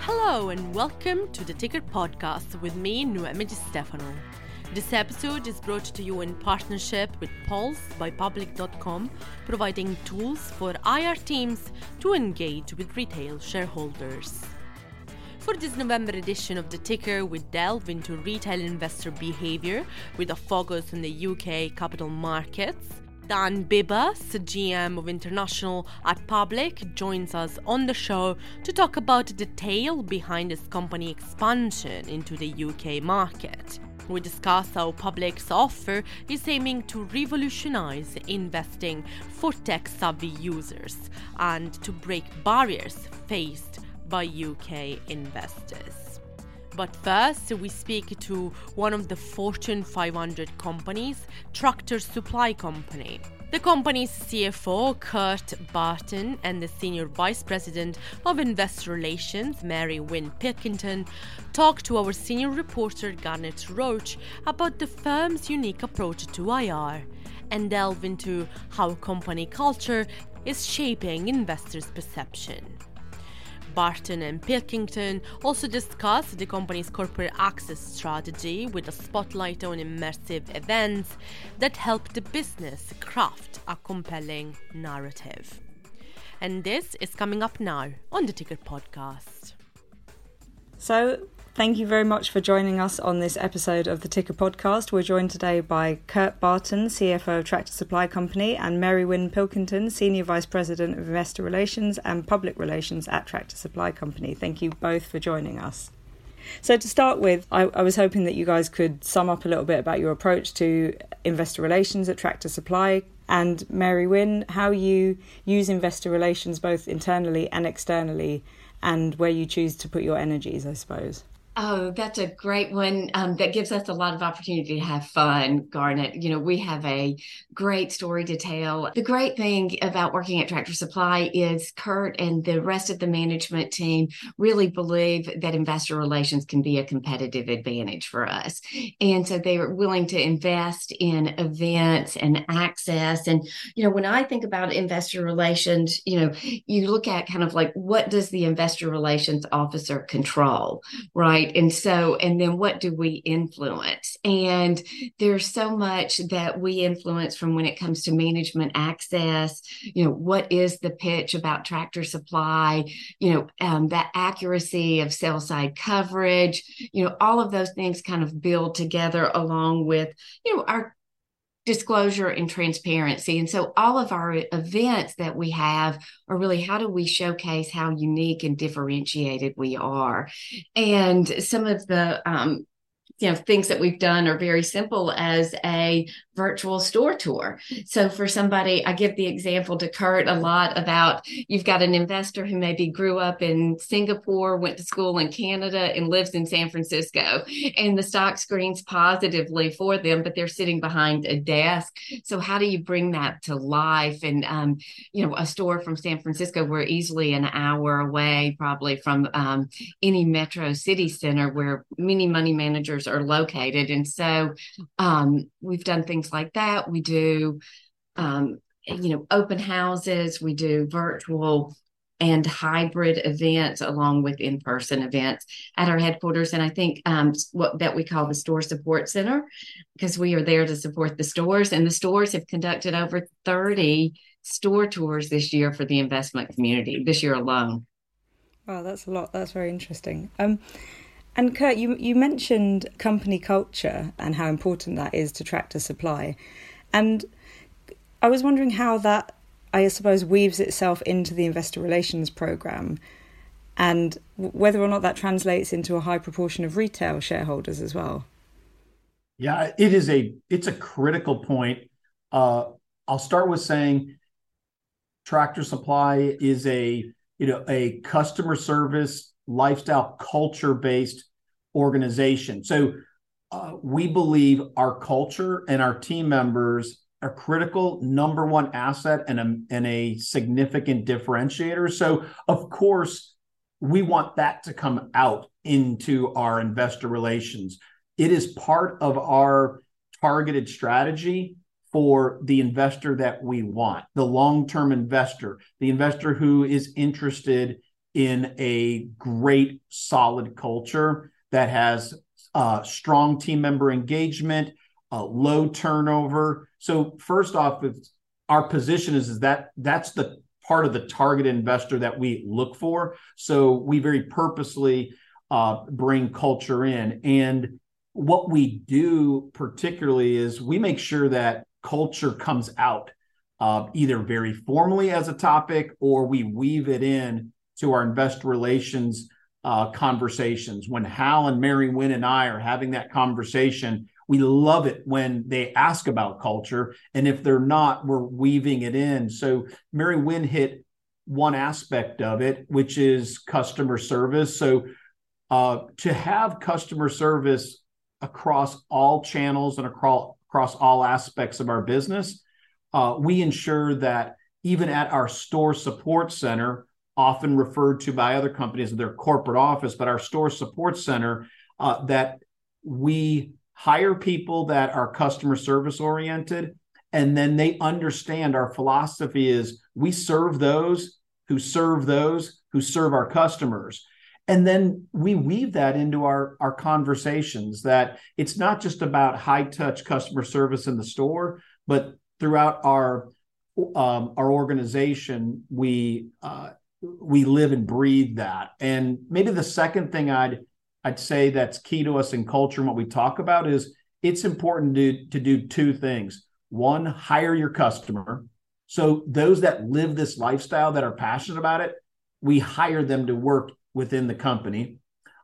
Hello and welcome to the Ticker Podcast with me, Noemi Di Stefano. This episode is brought to you in partnership with Pulse by Public.com, providing tools for IR teams to engage with retail shareholders. For this November edition of The Ticker, we delve into retail investor behavior with a focus on the UK capital markets. Dan Bibas, GM of International at Public, joins us on the show to talk about the tale behind his company expansion into the UK market. We discuss how Public's offer is aiming to revolutionize investing for tech savvy users and to break barriers faced by UK investors. But first, we speak to one of the Fortune 500 companies, Tractor Supply Company. The company's CFO, Kurt Barton, and the Senior Vice President of Investor Relations, Mary Wynn Pilkington, talked to our senior reporter, Garnet Roach, about the firm's unique approach to IR and delve into how company culture is shaping investors' perception. Barton and Pilkington also discussed the company's corporate access strategy with a spotlight on immersive events that help the business craft a compelling narrative. And this is coming up now on the Ticker Podcast. So, Thank you very much for joining us on this episode of the Ticker Podcast. We're joined today by Kurt Barton, CFO of Tractor Supply Company, and Mary Wynn Pilkington, Senior Vice President of Investor Relations and Public Relations at Tractor Supply Company. Thank you both for joining us. So, to start with, I, I, was hoping that you guys could sum up a little bit about your approach to investor relations at Tractor Supply, and Mary Wynn, how you use investor relations both internally and externally, and where you choose to put your energies, I suppose. Oh, that's a great one. Um, that gives us a lot of opportunity to have fun, Garnet. You know, we have a great story to tell. The great thing about working at Tractor Supply is Kurt and the rest of the management team really believe that investor relations can be a competitive advantage for us. And so they are willing to invest in events and access. And, you know, when I think about investor relations, you know, you look at kind of like what does the investor relations officer control, right? Right. And so and then what do we influence? And there's so much that we influence from when it comes to management access you know what is the pitch about tractor supply you know um, that accuracy of sell side coverage you know all of those things kind of build together along with you know our disclosure and transparency. And so all of our events that we have are really how do we showcase how unique and differentiated we are. And some of the um, you know things that we've done are very simple as a virtual store tour. So for somebody, I give the example to Kurt a lot about you've got an investor who maybe grew up in Singapore, went to school in Canada, and lives in San Francisco, and the stock screens positively for them, but they're sitting behind a desk. So how do you bring that to life? And um, you know, a store from San Francisco, we're easily an hour away, probably from um, any metro city center where many money managers are located, and so um, we've done things things like that. We do, um, you know, open houses. We do virtual and hybrid events along with in-person events at our headquarters. And i think um, what that we call the store support center because we are there to support the stores. And the stores have conducted over 30 store tours this year for the investment community this year alone. Wow that's a lot. That's very interesting. Um, and Kurt, you you mentioned company culture and how important that is to Tractor Supply, and I was wondering how that I suppose weaves itself into the investor relations program, and whether or not that translates into a high proportion of retail shareholders as well. Yeah, it is a it's a critical point. Uh, I'll start with saying Tractor Supply is a you know a customer service lifestyle culture based organization. So uh, we believe our culture and our team members are critical number one asset and a, and a significant differentiator. So of course, we want that to come out into our investor relations. It is part of our targeted strategy for the investor that we want, the long term investor, the investor who is interested in a great, solid culture that has uh, strong team member engagement, uh, low turnover. So, first off, our position is, is that that's the part of the target investor that we look for. So, we very purposely uh, bring culture in. And what we do particularly is we make sure that culture comes out uh, either very formally as a topic or we weave it in to our investor relations uh, conversations. When Hal and Mary Wynn and I are having that conversation, we love it when they ask about culture. And if they're not, we're weaving it in. So Mary Wynn hit one aspect of it, which is customer service. So uh, to have customer service across all channels and across across all aspects of our business, uh, we ensure that even at our store support center, often referred to by other companies as their corporate office, but our store support center, uh, that we hire people that are customer service oriented and then they understand our philosophy is we serve those who serve those who serve our customers. And then we weave that into our our conversations that it's not just about high touch customer service in the store but throughout our um, our organization we uh, we live and breathe that. And maybe the second thing i'd i'd say that's key to us in culture and what we talk about is it's important to to do two things. One hire your customer. So those that live this lifestyle that are passionate about it we hire them to work within the company.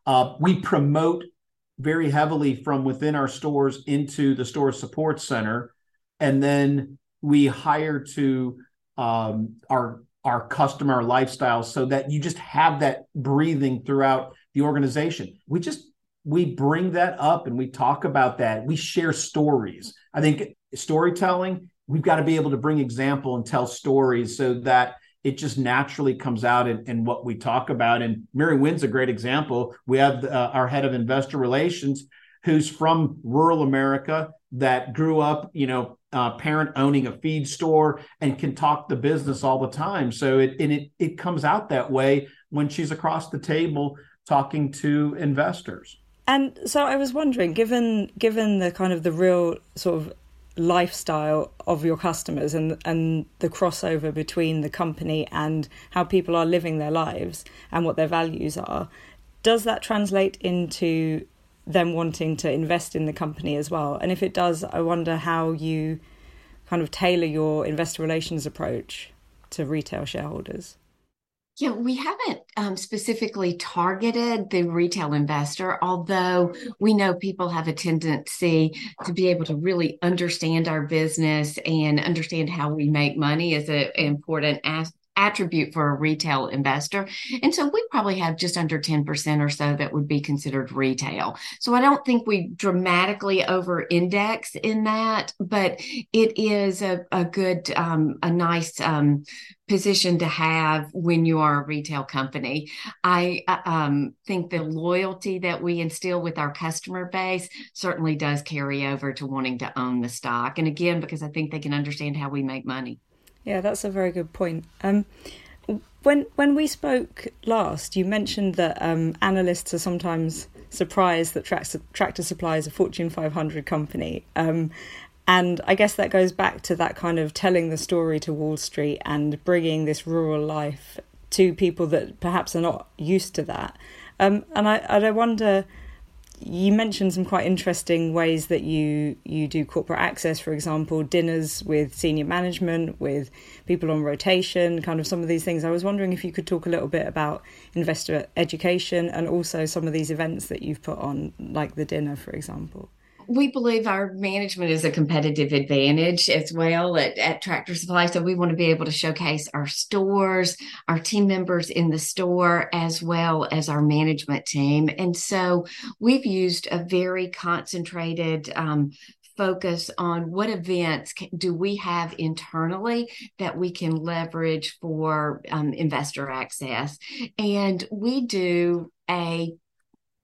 Uh, we promote very heavily from within our stores into the store support center, and then we hire to um, our our customer lifestyle so that you just have that breathing throughout the organization. We just we bring that up and we talk about that. We share stories. I think storytelling, we've got to be able to bring example and tell stories so that it just naturally comes out in, in what we talk about. And Mary Wynn's a great example. We have uh, our head of investor relations who's from rural America that grew up, you know, uh, parent owning a feed store and can talk the business all the time. So it and it it comes out that way when she's across the table talking to investors. And so I was wondering, given given the kind of the real sort of lifestyle of your customers and and the crossover between the company and how people are living their lives and what their values are does that translate into them wanting to invest in the company as well. And if it does i wonder how you kind of tailor your investor relations approach to retail shareholders. Yeah, we haven't um, specifically targeted the retail investor, although we know people have a tendency to be able to really understand our business and understand how we make money is an important aspect attribute for a retail investor. And so we probably have just under 10% or so that would be considered retail. So I don't think we dramatically over index in that, but it is a, a good, um, a nice um, position to have when you are a retail company. I uh, um, think the loyalty that we instill with our customer base certainly does carry over to wanting to own the stock. And again, because I think they can understand how we make money. Yeah, that's a very good point. Um, when when we spoke last, you mentioned that um, analysts are sometimes surprised that Tractor, Tractor Supply is a Fortune 500 company. Um, and I guess that goes back to that kind of telling the story to Wall Street and bringing this rural life to people that perhaps are not used to that. Um, and I, I wonder you mentioned some quite interesting ways that you you do corporate access for example dinners with senior management with people on rotation kind of some of these things. I was wondering if you could talk a little bit about investor education and also some of these events that you've put on like the dinner for example we believe our management is a competitive advantage as well at, at Tractor Supply. So we want to be able to showcase our stores, our team members in the store, as well as our management team. And so we've used a very concentrated um, focus on what events do we have internally that we can leverage for um, investor access. And we do a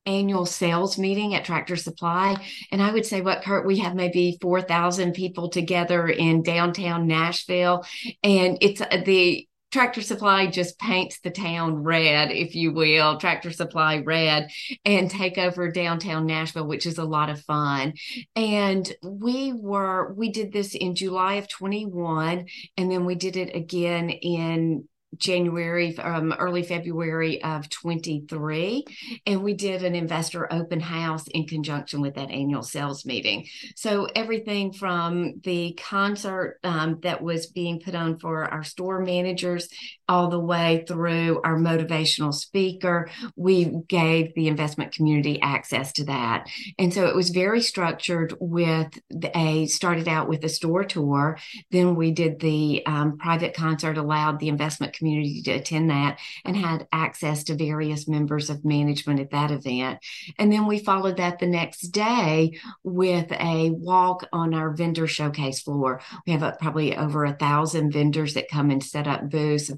annual sales meeting at Tractor Supply. And I would say, what, Kurt, we have maybe 4,000 people together in downtown Nashville. And it's uh, the Tractor Supply just paints the town red, if you will, Tractor Supply red, and take over downtown Nashville, which is a lot of fun. And we were, we did this in July of 21, and then we did it again in January, um, early February of 23. And we did an investor open house in conjunction with that annual sales meeting. So, everything from the concert um, that was being put on for our store managers, all the way through our motivational speaker, we gave the investment community access to that. And so, it was very structured with a started out with a store tour. Then we did the um, private concert, allowed the investment community community to attend that and had access to various members of management at that event. And then we followed that the next day with a walk on our vendor showcase floor. We have a, probably over a thousand vendors that come and set up booths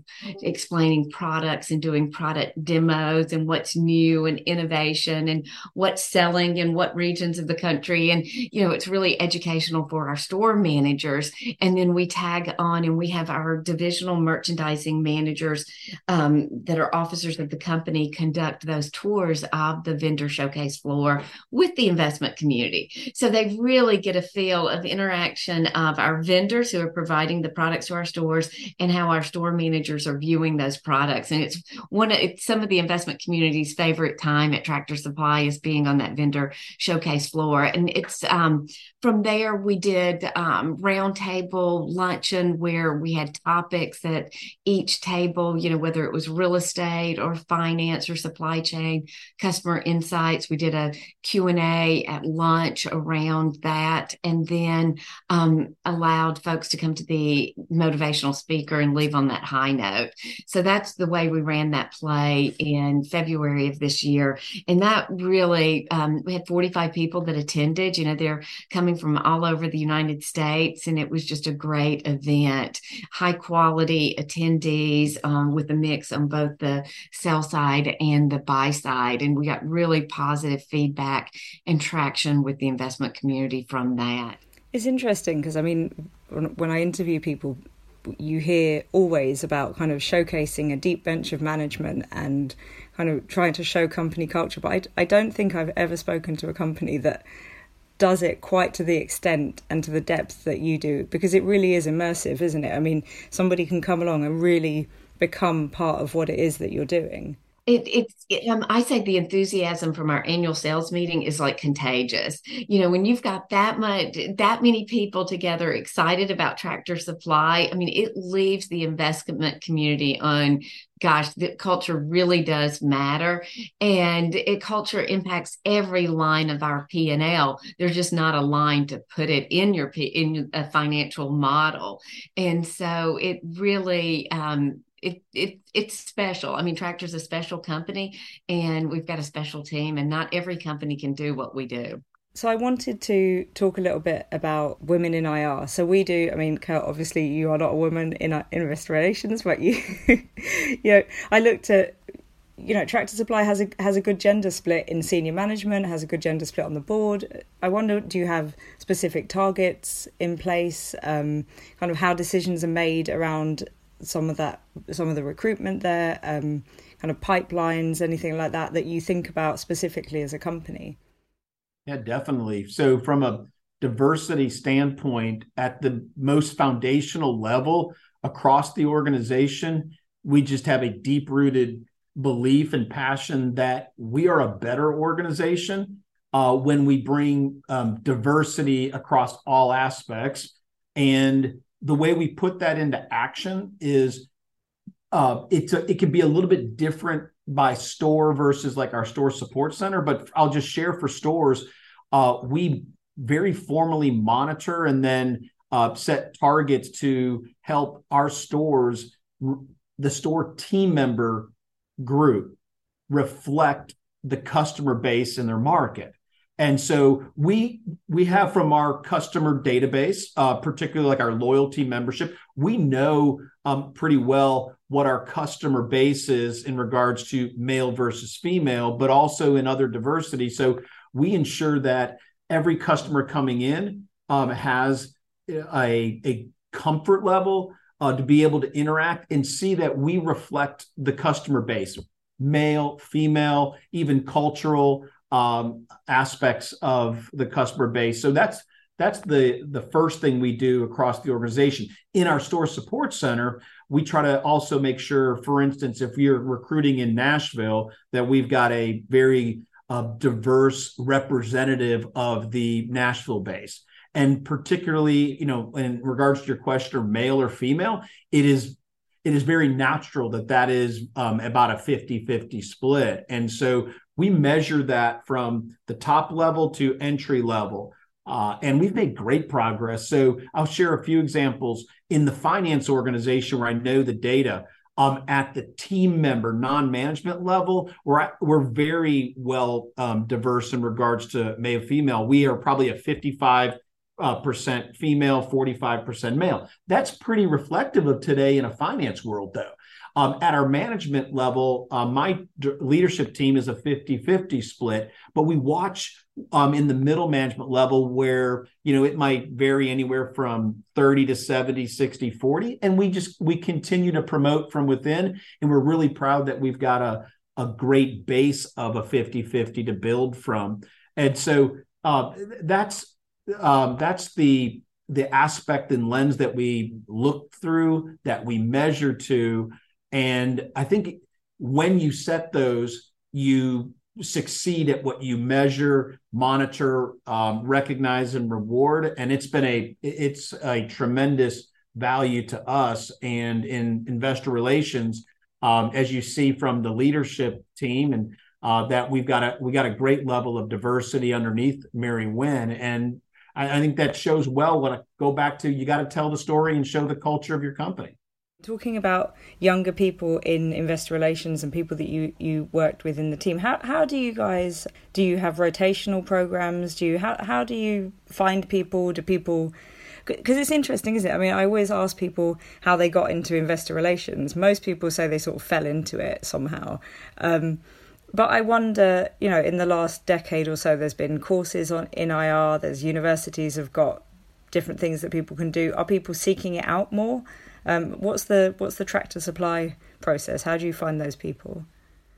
explaining products and doing product demos and what's new and innovation and what's selling in what regions of the country. And, you know, it's really educational for our store managers. And then we tag on and we have our divisional merchandising managers um, that are officers of the company conduct those tours of the vendor showcase floor with the investment community. So they really get a feel of interaction of our vendors who are providing the products to our stores and how our store managers are viewing those products. And it's one of it's some of the investment community's favorite time at Tractor Supply is being on that vendor showcase floor. And it's um, from there we did um, roundtable luncheon where we had topics that each table, you know, whether it was real estate or finance or supply chain, customer insights. We did a Q&A at lunch around that and then um, allowed folks to come to the motivational speaker and leave on that high note. So that's the way we ran that play in February of this year. And that really, um, we had 45 people that attended. You know, they're coming from all over the United States, and it was just a great event. High quality attendees um, with a mix on both the sell side and the buy side. And we got really positive feedback and traction with the investment community from that. It's interesting because I mean, when I interview people, you hear always about kind of showcasing a deep bench of management and kind of trying to show company culture. But I, I don't think I've ever spoken to a company that does it quite to the extent and to the depth that you do because it really is immersive, isn't it? I mean, somebody can come along and really become part of what it is that you're doing. It, it's it, um, I say the enthusiasm from our annual sales meeting is like contagious. You know, when you've got that much, that many people together excited about Tractor Supply, I mean, it leaves the investment community on gosh, the culture really does matter, and it culture impacts every line of our P and L. There's just not a line to put it in your P, in a financial model, and so it really um, it, it it's special. I mean, Tractor's a special company, and we've got a special team, and not every company can do what we do. So I wanted to talk a little bit about women in IR. So we do. I mean, Kurt, obviously you are not a woman in investor relations, but you, you know, I looked at. You know, Tractor Supply has a has a good gender split in senior management, has a good gender split on the board. I wonder, do you have specific targets in place? Um, kind of how decisions are made around some of that, some of the recruitment there, um, kind of pipelines, anything like that that you think about specifically as a company? Yeah, definitely. So, from a diversity standpoint, at the most foundational level across the organization, we just have a deep rooted belief and passion that we are a better organization uh, when we bring um, diversity across all aspects. And the way we put that into action is uh, it's a, it can be a little bit different by store versus like our store support center. But I'll just share for stores, uh, we very formally monitor and then uh, set targets to help our stores, the store team member group, reflect the customer base in their market. And so we we have from our customer database, uh, particularly like our loyalty membership, we know um, pretty well what our customer base is in regards to male versus female, but also in other diversity. So we ensure that every customer coming in um, has a, a comfort level uh, to be able to interact and see that we reflect the customer base male female even cultural um, aspects of the customer base. So that's that's the the first thing we do across the organization. In our store support center we try to also make sure for instance if you're recruiting in nashville that we've got a very uh, diverse representative of the nashville base. And particularly you know in regards to your question male or female it is it is very natural that that is um, about a 50-50 split. And so we measure that from the top level to entry level uh, and we've made great progress. So i'll share a few examples. In the finance organization where i know the data um, at the team member non-management level we're we're very well um, diverse in regards to male female we are probably a 55 uh, percent female, 45% male. That's pretty reflective of today in a finance world, though. Um, at our management level, uh, my d- leadership team is a 50 50 split, but we watch um, in the middle management level where you know it might vary anywhere from 30 to 70 60 40 and we just we continue to promote from within and we're really proud that we've got a, a great base of a 50 50 to build from. And so uh, that's um, that's the the aspect and lens that we look through that we measure to and i think when you set those you succeed at what you measure monitor um, recognize and reward and it's been a it's a tremendous value to us and in investor relations um, as you see from the leadership team and uh, that we've got a we got a great level of diversity underneath Mary Winn and I, I think that shows well what I go back to. You got to tell the story and show the culture of your company. Talking about younger people in investor relations and people that you, you worked with in the team, how how do you guys do you have rotational programs? Do you how how do you find people? Do people because it's interesting, isn't it? I mean, I always ask people how they got into investor relations. Most people say they sort of fell into it somehow. Um, but I wonder, you know, in the last decade or so, there's been courses on in IR. There's universities have got different things that people can do. Are people seeking it out more? Um, what's the what's the tractor supply process? How do you find those people?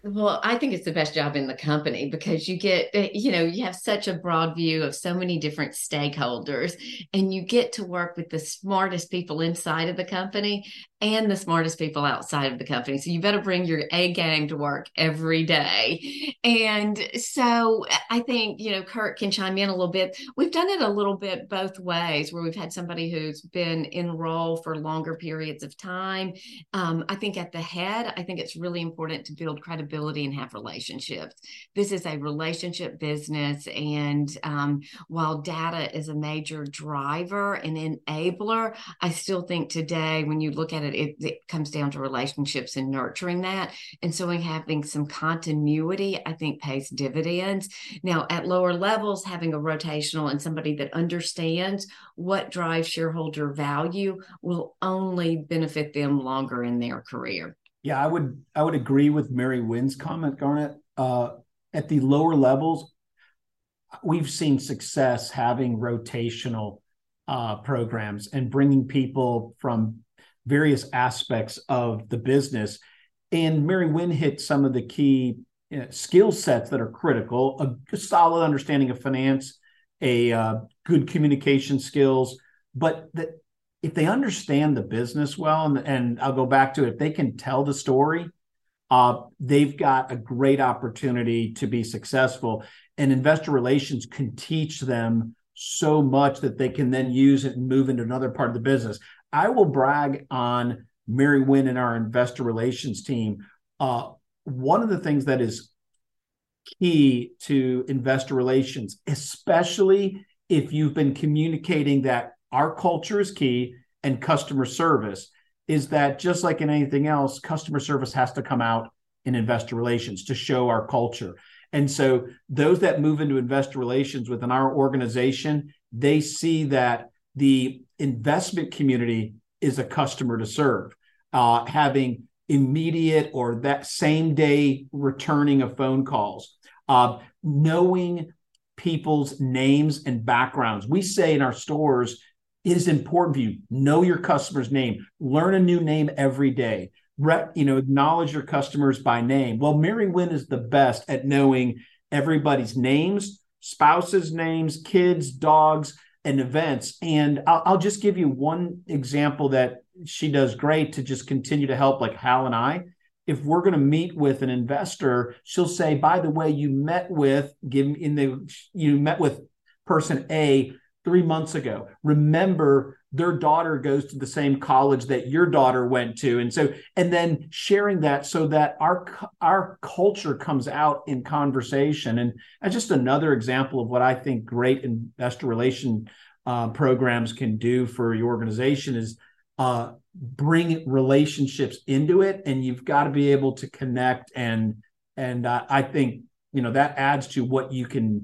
Well, I think it's the best job in the company because you get, eh, you know, you have such a broad view of so many different stakeholders and you get to work with the smartest people inside of the company and the smartest people outside of the company. So you better bring your A game to work every day. And so I think, you know, Kurt can chime in a little bit. We've done it a little bit both ways where we've had somebody who's been in role for longer periods of time. Um, I think at the head, I think it's really important to build credibility and have relationships. This is a relationship business. And um, while data is a major driver and enabler, I still think today, when you look at it, it, it comes down to relationships and nurturing that. And so having some continuity, I think pays dividends. Now, at lower levels, having a rotational and somebody that understands what drives shareholder value will only benefit them longer in their career. Yeah, I would I would agree with Mary Winn's comment, Garnet. Uh, at the lower levels, we've seen success having rotational uh, programs and bringing people from various aspects of the business. And Mary Winn hit some of the key you know, skill sets that are critical a solid understanding of finance, a uh, good communication skills, but that if they understand the business well, and, and I'll go back to it, if they can tell the story, uh, they've got a great opportunity to be successful. And investor relations can teach them so much that they can then use it and move into another part of the business. I will brag on Mary Winn and our investor relations team. Uh, one of the things that is key to investor relations, especially if you've been communicating that our culture is key and customer service, is that just like in anything else, customer service has to come out in investor relations to show our culture. And so those that move into investor relations within our organization, they see that the investment community is a customer to serve. Uh, having immediate or that same day returning of phone calls, uh, knowing people's names and backgrounds. We say in our stores, it is important for you know your customer's name, learn a new name every day. Re- you know, acknowledge your customers by name. Well, Mary Wynn is the best at knowing everybody's names, spouses' names, kids, dogs, and events. And I'll, I'll just give you one example that she does great to just continue to help, like Hal and I if we're going to meet with an investor, she'll say, by the way, you met with give in the you met with person A three months ago. Remember, their daughter goes to the same college that your daughter went to, and so and then sharing that so that our our culture comes out in conversation. And that's just another example of what I think great investor relation uh, programs can do for your organization is uh, bring relationships into it and you've got to be able to connect and and uh, i think you know that adds to what you can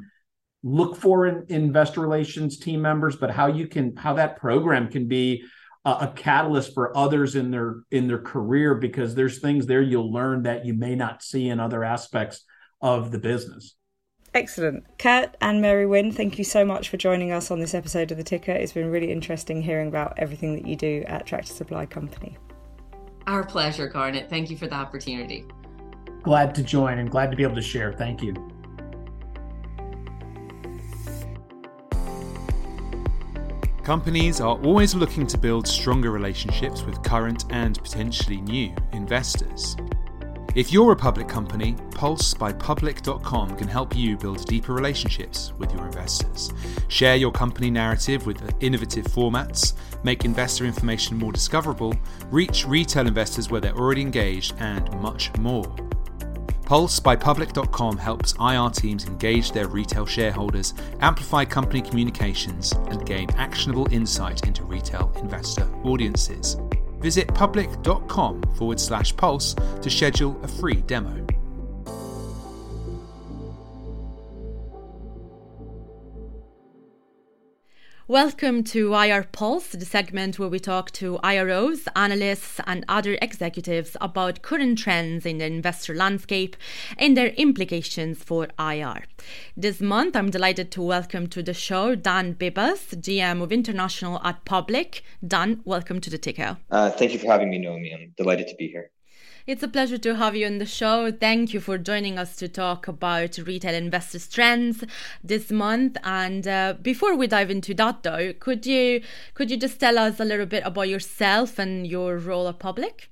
look for in, investor relations team members but how you can how that program can be a, a catalyst for others in their in their career because there's things there you'll learn that you may not see in other aspects of the business Excellent. Kurt and Mary Wynn, thank you so much for joining us on this episode of The Ticker. It's been really interesting hearing about everything that you do at Tractor Supply Company. Our pleasure, Garnet. Thank you for the opportunity. Glad to join and glad to be able to share. Thank you. Companies are always looking to build stronger relationships with current and potentially new investors. If you're a public company, Pulse by Public.com can help you build deeper relationships with your investors. Share your company narrative with innovative formats, make investor information more discoverable, reach retail investors where they're already engaged, and much more. Pulse by Public.com helps IR teams engage their retail shareholders, amplify company communications, and gain actionable insight into retail investor audiences. Visit public.com forward slash pulse to schedule a free demo. Welcome to IR Pulse, the segment where we talk to IROs, analysts, and other executives about current trends in the investor landscape and their implications for IR. This month, I'm delighted to welcome to the show Dan Bibas, GM of International at Public. Dan, welcome to the ticker. Uh, thank you for having me, Naomi. I'm delighted to be here. It's a pleasure to have you on the show. Thank you for joining us to talk about retail investors trends this month. And uh, before we dive into that, though, could you could you just tell us a little bit about yourself and your role at Public?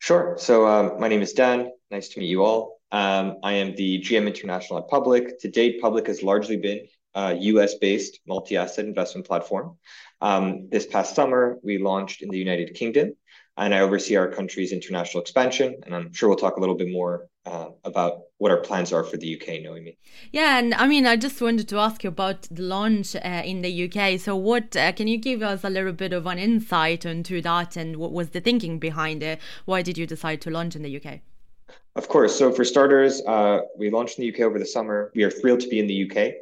Sure. So um, my name is Dan. Nice to meet you all. Um, I am the GM International at Public. To date, Public has largely been a US-based multi-asset investment platform. Um, this past summer, we launched in the United Kingdom and I oversee our country's international expansion. And I'm sure we'll talk a little bit more uh, about what our plans are for the UK, Naomi. Yeah, and I mean, I just wanted to ask you about the launch uh, in the UK. So, what uh, can you give us a little bit of an insight into that, and what was the thinking behind it? Why did you decide to launch in the UK? Of course. So, for starters, uh, we launched in the UK over the summer. We are thrilled to be in the UK.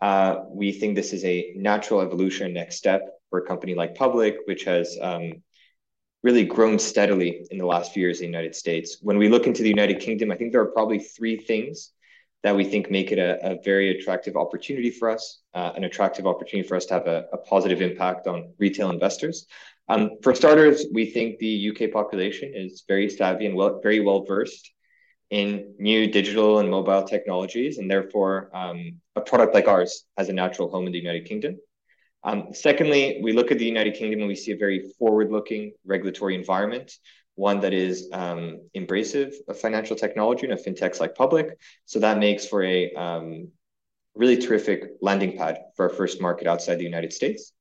Uh, we think this is a natural evolution next step for a company like Public, which has um, really grown steadily in the last few years in the United States. When we look into the United Kingdom, I think there are probably three things that we think make it a, a very attractive opportunity for us, uh, an attractive opportunity for us to have a, a positive impact on retail investors. Um, for starters, we think the UK population is very savvy and well, very well versed in new digital and mobile technologies, and therefore um, a product like ours has a natural home in the United Kingdom. Um, secondly, we look at the United Kingdom and we see a very forward-looking regulatory environment, one that is um, embracive of financial technology and of fintechs like Public. So that makes for a um, really terrific landing pad for our first market outside the United States.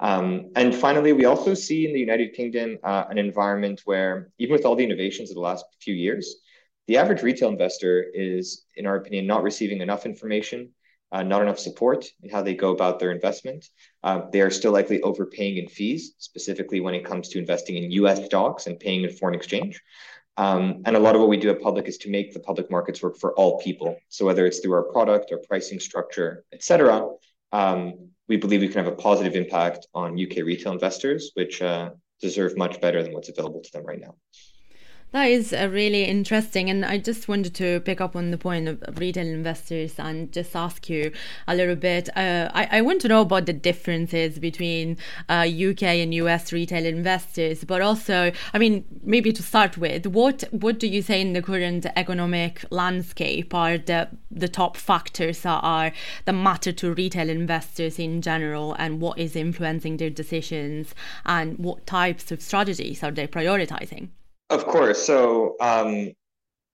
And finally, we also see in the United Kingdom uh, an environment where, even with all the innovations of the last few years, the average retail investor is, in our opinion, not receiving enough information uh, not enough support in how they go about their investment. Uh, they are still likely overpaying in fees, specifically when it comes to investing in US stocks and paying in foreign exchange. Um, and a lot of what we do at Public is to make the public markets work for all people. So whether it's through our product, our pricing structure, et cetera, um, we believe we can have a positive impact on UK retail investors, which uh, deserve much better than what's available to them right now. That is uh, really interesting. And I just wanted to pick up on the point of, retail investors and just ask you a little bit. Uh, I, I, want to know about the differences between uh, UK and US retail investors, but also, I mean, maybe to start with, what, what do you say in the current economic landscape are the, the top factors that are that matter to retail investors in general and what is influencing their decisions and what types of strategies are they prioritizing? Of course. So um,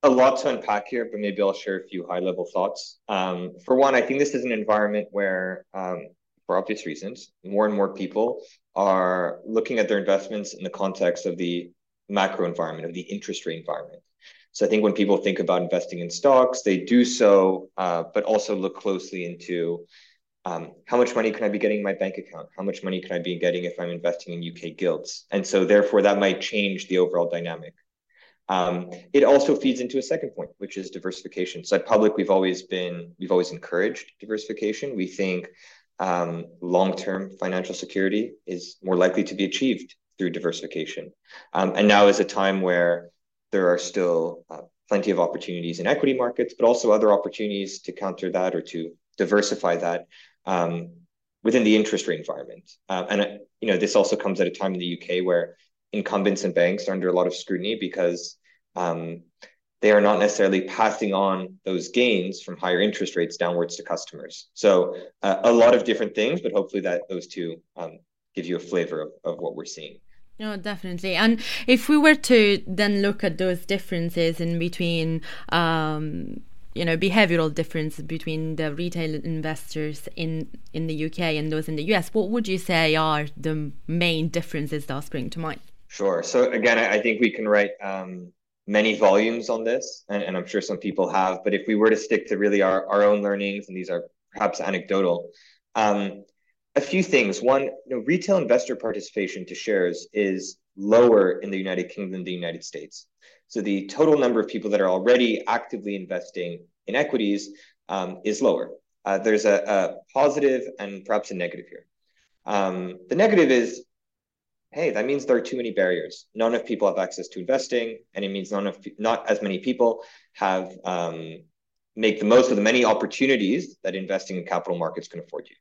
a lot to unpack here, but maybe I'll share a few high level thoughts. Um, for one, I think this is an environment where, um, for obvious reasons, more and more people are looking at their investments in the context of the macro environment, of the interest rate environment. So I think when people think about investing in stocks, they do so, uh, but also look closely into um, how much money can I be getting in my bank account? How much money can I be getting if I'm investing in UK gilts? And so therefore that might change the overall dynamic. Um, it also feeds into a second point, which is diversification. So at Public, we've always been, we've always encouraged diversification. We think um, long-term financial security is more likely to be achieved through diversification. Um, and now is a time where there are still uh, plenty of opportunities in equity markets, but also other opportunities to counter that or to diversify that um, within the interest rate environment. Uh, and you know, this also comes at a time in the UK where incumbents and banks are under a lot of scrutiny because um, they are not necessarily passing on those gains from higher interest rates downwards to customers. So uh, a lot of different things, but hopefully that those two um, give you a flavor of, of what we're seeing. No, definitely. And if we were to then look at those differences in between um, you know behavioral difference between the retail investors in in the UK and those in the US what would you say are the main differences that spring to mind? Sure. So again I think we can write um, many volumes on this and, and, I'm sure some people have but if we were to stick to really our, our own learnings and these are perhaps anecdotal um, a few things. One you know, retail investor participation to shares is lower in the United Kingdom than the United States so the total number of people that are already actively investing in equities um, is lower. Uh, there's a, a, positive and perhaps a negative here. Um, the negative is, hey, that means there are too many barriers. Not enough people have access to investing, and it means not enough, not as many people have um, make the most of the many opportunities that investing in capital markets can afford you.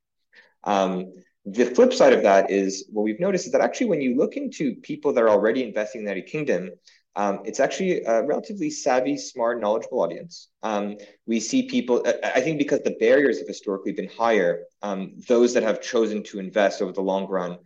Um, the flip side of that is what we've noticed is that actually when you look into people that are already investing in the United Kingdom, um, it's actually a relatively savvy, smart, knowledgeable audience. Um, we see people, I think because the barriers have historically been higher, um, those that have chosen to invest over the long run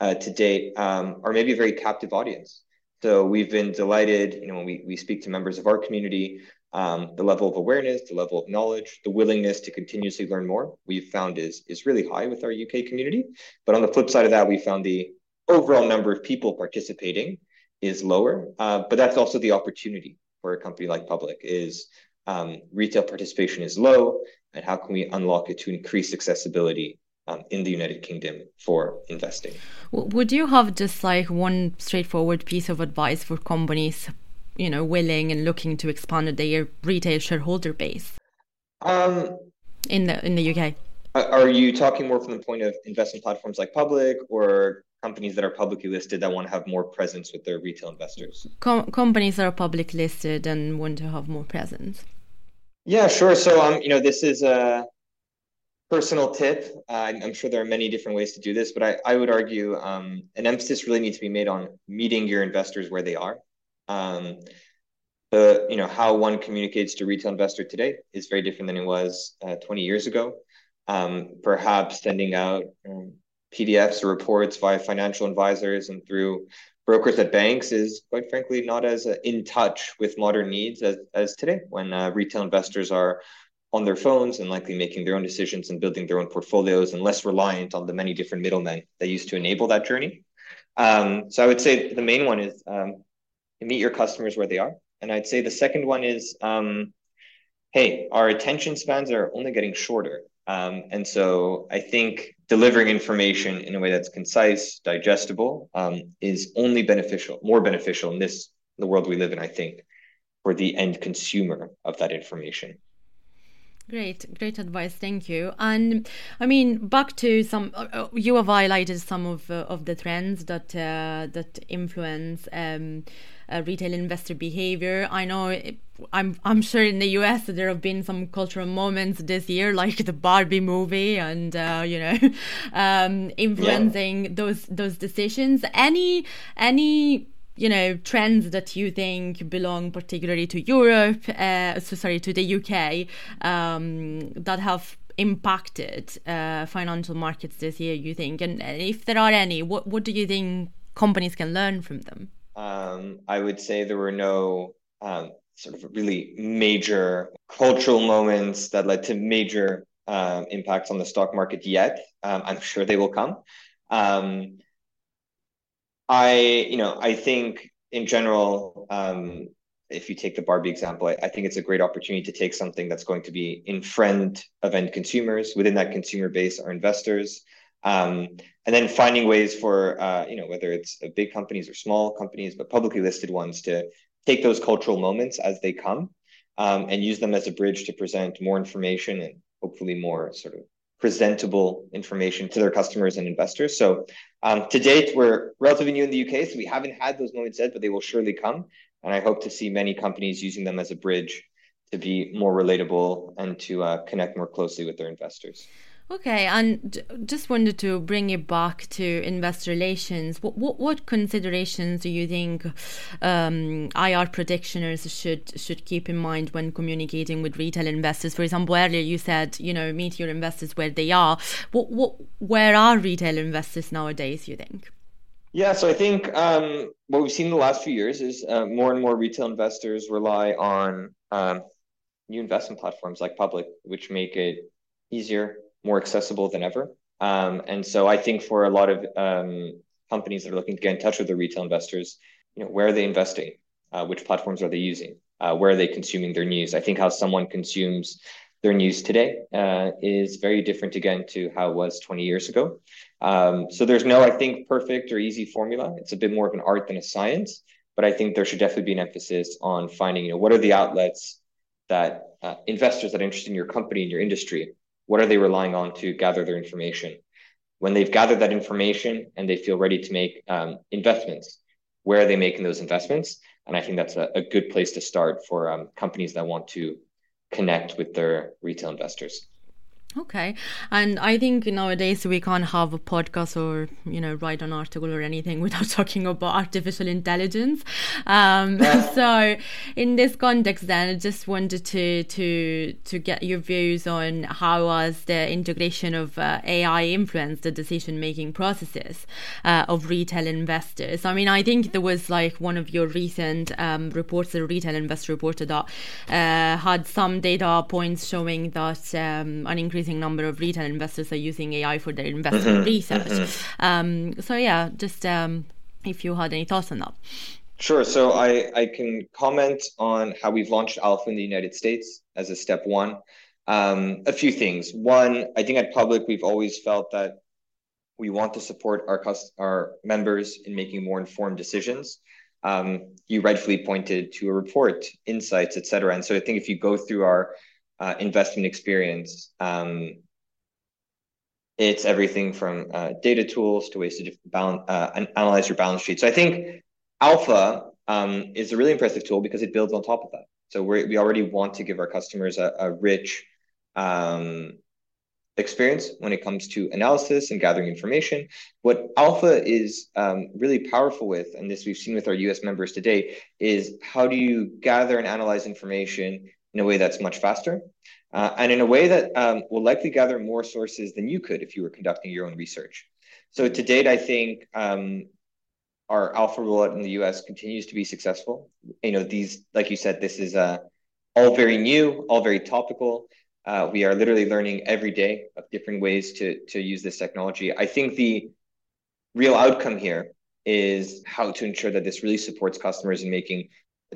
uh, to date um, are maybe a very captive audience. So we've been delighted, you know, when we, we speak to members of our community, um, the level of awareness, the level of knowledge, the willingness to continuously learn more, we've found is, is really high with our UK community. But on the flip side of that, we found the overall number of people participating is lower, uh, but that's also the opportunity for a company like Public is um, retail participation is low, and how can we unlock it to increase accessibility um, in the United Kingdom for investing? Would you have just like one straightforward piece of advice for companies, you know, willing and looking to expand their retail shareholder base? Um, in the in the UK. Are you talking more from the point of investment platforms like Public or companies that are publicly listed that want to have more presence with their retail investors? Com- companies that are public listed and want to have more presence. Yeah, sure. So, um, you know, this is a personal tip. Uh, I'm sure there are many different ways to do this, but I, I would argue um, an emphasis really needs to be made on meeting your investors where they are. Um, the you know how one communicates to retail investor today is very different than it was uh, 20 years ago. Um, perhaps sending out um, PDFs or reports via financial advisors and through brokers at banks is quite frankly not as uh, in touch with modern needs as, as today when uh, retail investors are on their phones and likely making their own decisions and building their own portfolios and less reliant on the many different middlemen that used to enable that journey. Um, so I would say the main one is um, meet your customers where they are. And I'd say the second one is, um, hey, our attention spans are only getting shorter. Um, and so I think delivering information in a way that's concise, digestible, um, is only beneficial, more beneficial in this the world we live in, I think, for the end consumer of that information. Great, great advice. Thank you. And I mean, back to some, uh, uh you have highlighted some of uh, of the trends that uh, that influence um, uh, retail investor behavior. I know. It, I'm I'm sure in the US there have been some cultural moments this year, like the Barbie movie, and uh, you know, um, influencing yeah. those those decisions. Any any you know trends that you think belong particularly to Europe, uh, so sorry to the UK, um, that have impacted uh, financial markets this year? You think, and if there are any, what what do you think companies can learn from them? Um, I would say there were no um, sort of really major cultural moments that led to major um, impacts on the stock market yet. Um, I'm sure they will come. I, you know, I think in general, um, if you take the Barbie example, I, I, think it's a great opportunity to take something that's going to be in friend of end consumers. Within that consumer base are investors. Um, and then finding ways for, uh, you know, whether it's big companies or small companies, but publicly listed ones to take those cultural moments as they come um, and use them as a bridge to present more information and hopefully more sort of presentable information to their customers and investors. So um, to date, we're relatively new in the UK, so we haven't had those moments yet, but they will surely come. And I hope to see many companies using them as a bridge to be more relatable and to uh, connect more closely with their investors. Okay, and just wanted to bring it back to investor relations. What what, what considerations do you think um, IR practitioners should should keep in mind when communicating with retail investors? For example, earlier you said you know meet your investors where they are. What what where are retail investors nowadays? You think? Yeah, so I think um, what we've seen in the last few years is uh, more and more retail investors rely on um, new investment platforms like Public, which make it easier more accessible than ever. Um, and so I think for a lot of um, companies that are looking to get in touch with their retail investors, you know, where are they investing? Uh, which platforms are they using? Uh, where are they consuming their news? I think how someone consumes their news today uh, is very different again to how it was 20 years ago. Um, so there's no, I think, perfect or easy formula. It's a bit more of an art than a science, but I think there should definitely be an emphasis on finding, you know, what are the outlets that uh, investors that are interested in your company and your industry what are they relying on to gather their information? When they've gathered that information and they feel ready to make um, investments, where are they making those investments? And I think that's a, a good place to start for um, companies that want to connect with their retail investors. Okay. And I think nowadays we can't have a podcast or, you know, write an article or anything without talking about artificial intelligence. Um, so in this context then I just wanted to to to get your views on how has the integration of uh, AI influenced the decision making processes uh, of retail investors. I mean, I think there was like one of your recent um, reports, the retail investor reported that uh, had some data points showing that um, an increase increasing number of retail investors are using AI for their investment mm-hmm, research. Mm-hmm. Um, so yeah, just um, if you had any thoughts on that. Sure. So I, I can comment on how we've launched Alpha in the United States as a step one. Um, a few things. One, I think at Public, we've always felt that we want to support our our members in making more informed decisions. Um, you rightfully pointed to a report, insights, et cetera. And so I think if you go through our uh, investment experience. Um, it's everything from uh, data tools to ways to balance, uh, analyze your balance sheet. So I think Alpha um, is a really impressive tool because it builds on top of that. So we we already want to give our customers a, a rich um, experience when it comes to analysis and gathering information. What Alpha is um, really powerful with, and this we've seen with our US members today, is how do you gather and analyze information in a way that's much faster uh, and in a way that um, will likely gather more sources than you could if you were conducting your own research. So to date, I think um, our alpha rollout in the US continues to be successful. You know, these, like you said, this is uh, all very new, all very topical. Uh, we are literally learning every day of different ways to, to use this technology. I think the real outcome here is how to ensure that this really supports customers in making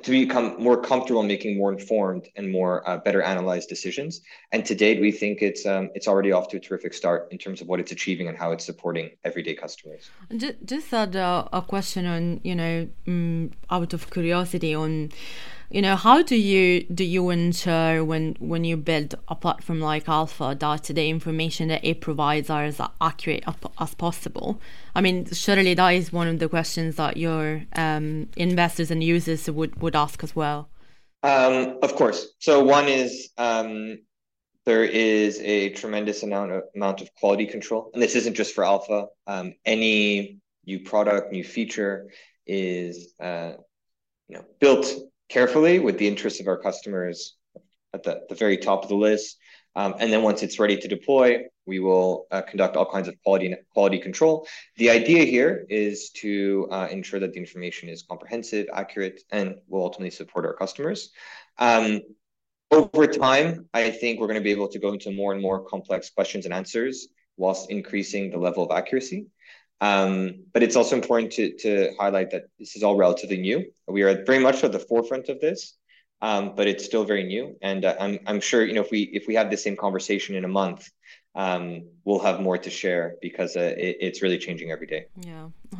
to become more comfortable making more informed and more uh, better analyzed decisions. And to date, we think it's um, it's already off to a terrific start in terms of what it's achieving and how it's supporting everyday customers. Just, just had a, a question on you know um, out of curiosity on you know how do you do you ensure when when you build a platform like alpha that the information that it provides are as accurate as possible? I mean surely that is one of the questions that your um, investors and users would would ask as well. Um, of course. So one is um, there is a tremendous amount of, amount of quality control. And this isn't just for alpha. Um, any new product new feature is uh, you know built carefully with the interests of our customers at the, the very top of the list. Um, and then once it's ready to deploy, we will uh, conduct all kinds of quality quality control. The idea here is to uh, ensure that the information is comprehensive, accurate, and will ultimately support our customers. Um, over time, I think we're going to be able to go into more and more complex questions and answers whilst increasing the level of accuracy. Um, but it's also important to, to highlight that this is all relatively new. We are very much at the forefront of this, um, but it's still very new. And uh, I'm, I'm sure, you know, if we if we have the same conversation in a month, um, we'll have more to share because uh, it, it's really changing every day. Yeah,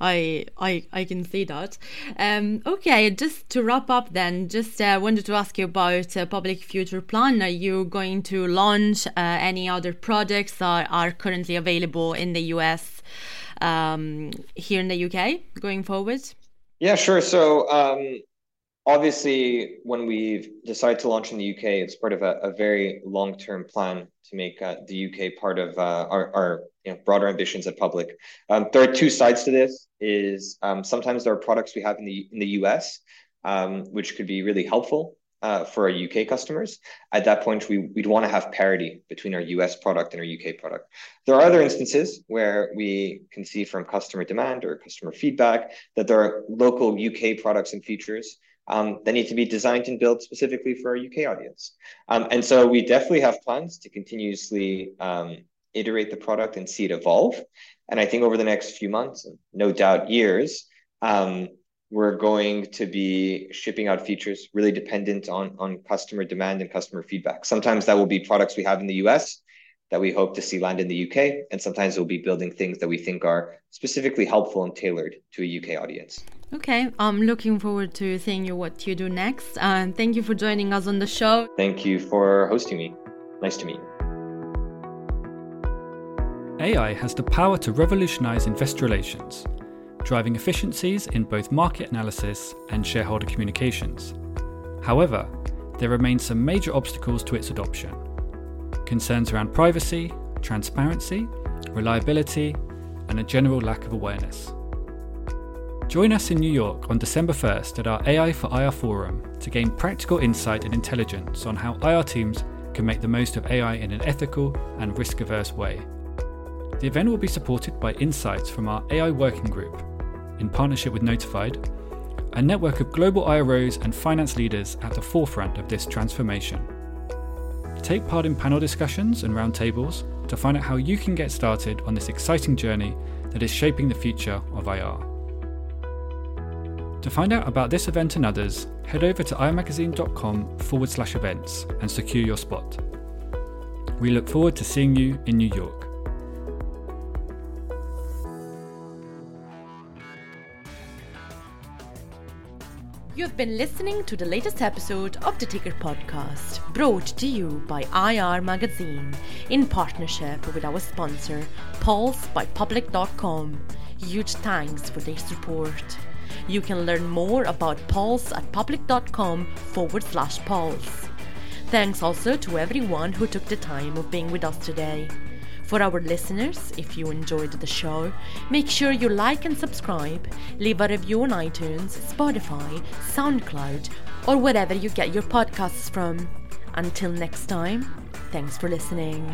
I I I can see that. Um, okay, just to wrap up, then, just uh, wanted to ask you about uh, Public Future Plan. Are you going to launch uh, any other projects that are currently available in the US, um, here in the UK, going forward? Yeah, sure. So um, obviously, when we decide to launch in the UK, it's part of a, a very long-term plan to make uh, the UK part of uh, our, our you know, broader ambitions at Public. Um, there are two sides to this. Is um, sometimes there are products we have in the in the US um, which could be really helpful uh, for our UK customers. At that point, we, we'd want to have parity between our US product and our UK product. There are other instances where we can see from customer demand or customer feedback that there are local UK products and features um, that need to be designed and built specifically for our UK audience. Um, and so we definitely have plans to continuously um, iterate the product and see it evolve. And I think over the next few months, no doubt years, um, we're going to be shipping out features really dependent on, on customer demand and customer feedback. Sometimes that will be products we have in the US that we hope to see land in the UK. And sometimes we'll be building things that we think are specifically helpful and tailored to a UK audience. Okay, I'm looking forward to seeing you what you do next. And thank you for joining us on the show. Thank you for hosting me. Nice to meet you. AI has the power to revolutionize investor relations, driving efficiencies in both market analysis and shareholder communications. However, there remain some major obstacles to its adoption concerns around privacy, transparency, reliability, and a general lack of awareness. Join us in New York on December 1st at our AI for IR forum to gain practical insight and intelligence on how IR teams can make the most of AI in an ethical and risk averse way. The event will be supported by insights from our AI Working Group, in partnership with Notified, a network of global IROs and finance leaders at the forefront of this transformation. Take part in panel discussions and roundtables to find out how you can get started on this exciting journey that is shaping the future of IR. To find out about this event and others, head over to irmagazine.com forward slash events and secure your spot. We look forward to seeing you in New York. You've been listening to the latest episode of the Ticker Podcast, brought to you by IR Magazine in partnership with our sponsor, PulseByPublic.com. Huge thanks for their support. You can learn more about Pulse at public.com forward slash Pulse. Thanks also to everyone who took the time of being with us today. For our listeners, if you enjoyed the show, make sure you like and subscribe, leave a review on iTunes, Spotify, SoundCloud, or wherever you get your podcasts from. Until next time, thanks for listening.